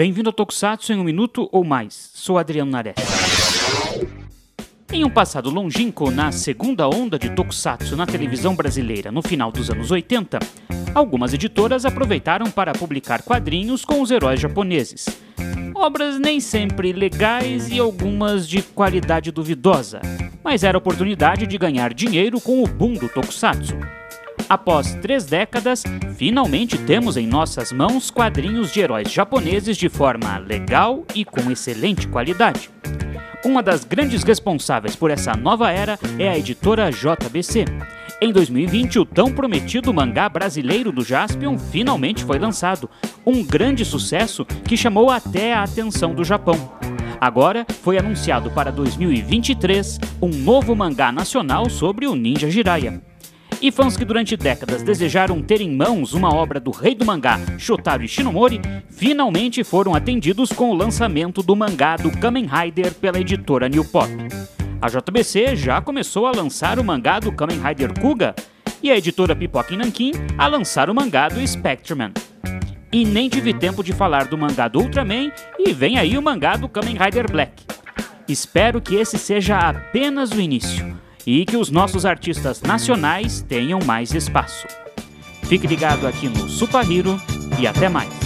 Bem-vindo ao Tokusatsu em um minuto ou mais. Sou Adriano Nares. Em um passado longínquo, na segunda onda de Tokusatsu na televisão brasileira no final dos anos 80, algumas editoras aproveitaram para publicar quadrinhos com os heróis japoneses. Obras nem sempre legais e algumas de qualidade duvidosa, mas era oportunidade de ganhar dinheiro com o boom do Tokusatsu. Após três décadas, finalmente temos em nossas mãos quadrinhos de heróis japoneses de forma legal e com excelente qualidade. Uma das grandes responsáveis por essa nova era é a editora JBC. Em 2020, o tão prometido mangá brasileiro do Jaspion finalmente foi lançado, um grande sucesso que chamou até a atenção do Japão. Agora foi anunciado para 2023 um novo mangá nacional sobre o Ninja Jiraiya. E fãs que durante décadas desejaram ter em mãos uma obra do rei do mangá, Shotaro Ishinomori, finalmente foram atendidos com o lançamento do mangá do Kamen Rider pela editora New Pop. A JBC já começou a lançar o mangá do Kamen Rider Kuga e a editora Pipoca Nankin a lançar o mangá do Spectreman. E nem tive tempo de falar do mangá do Ultraman e vem aí o mangá do Kamen Rider Black. Espero que esse seja apenas o início e que os nossos artistas nacionais tenham mais espaço. Fique ligado aqui no Super Hero e até mais.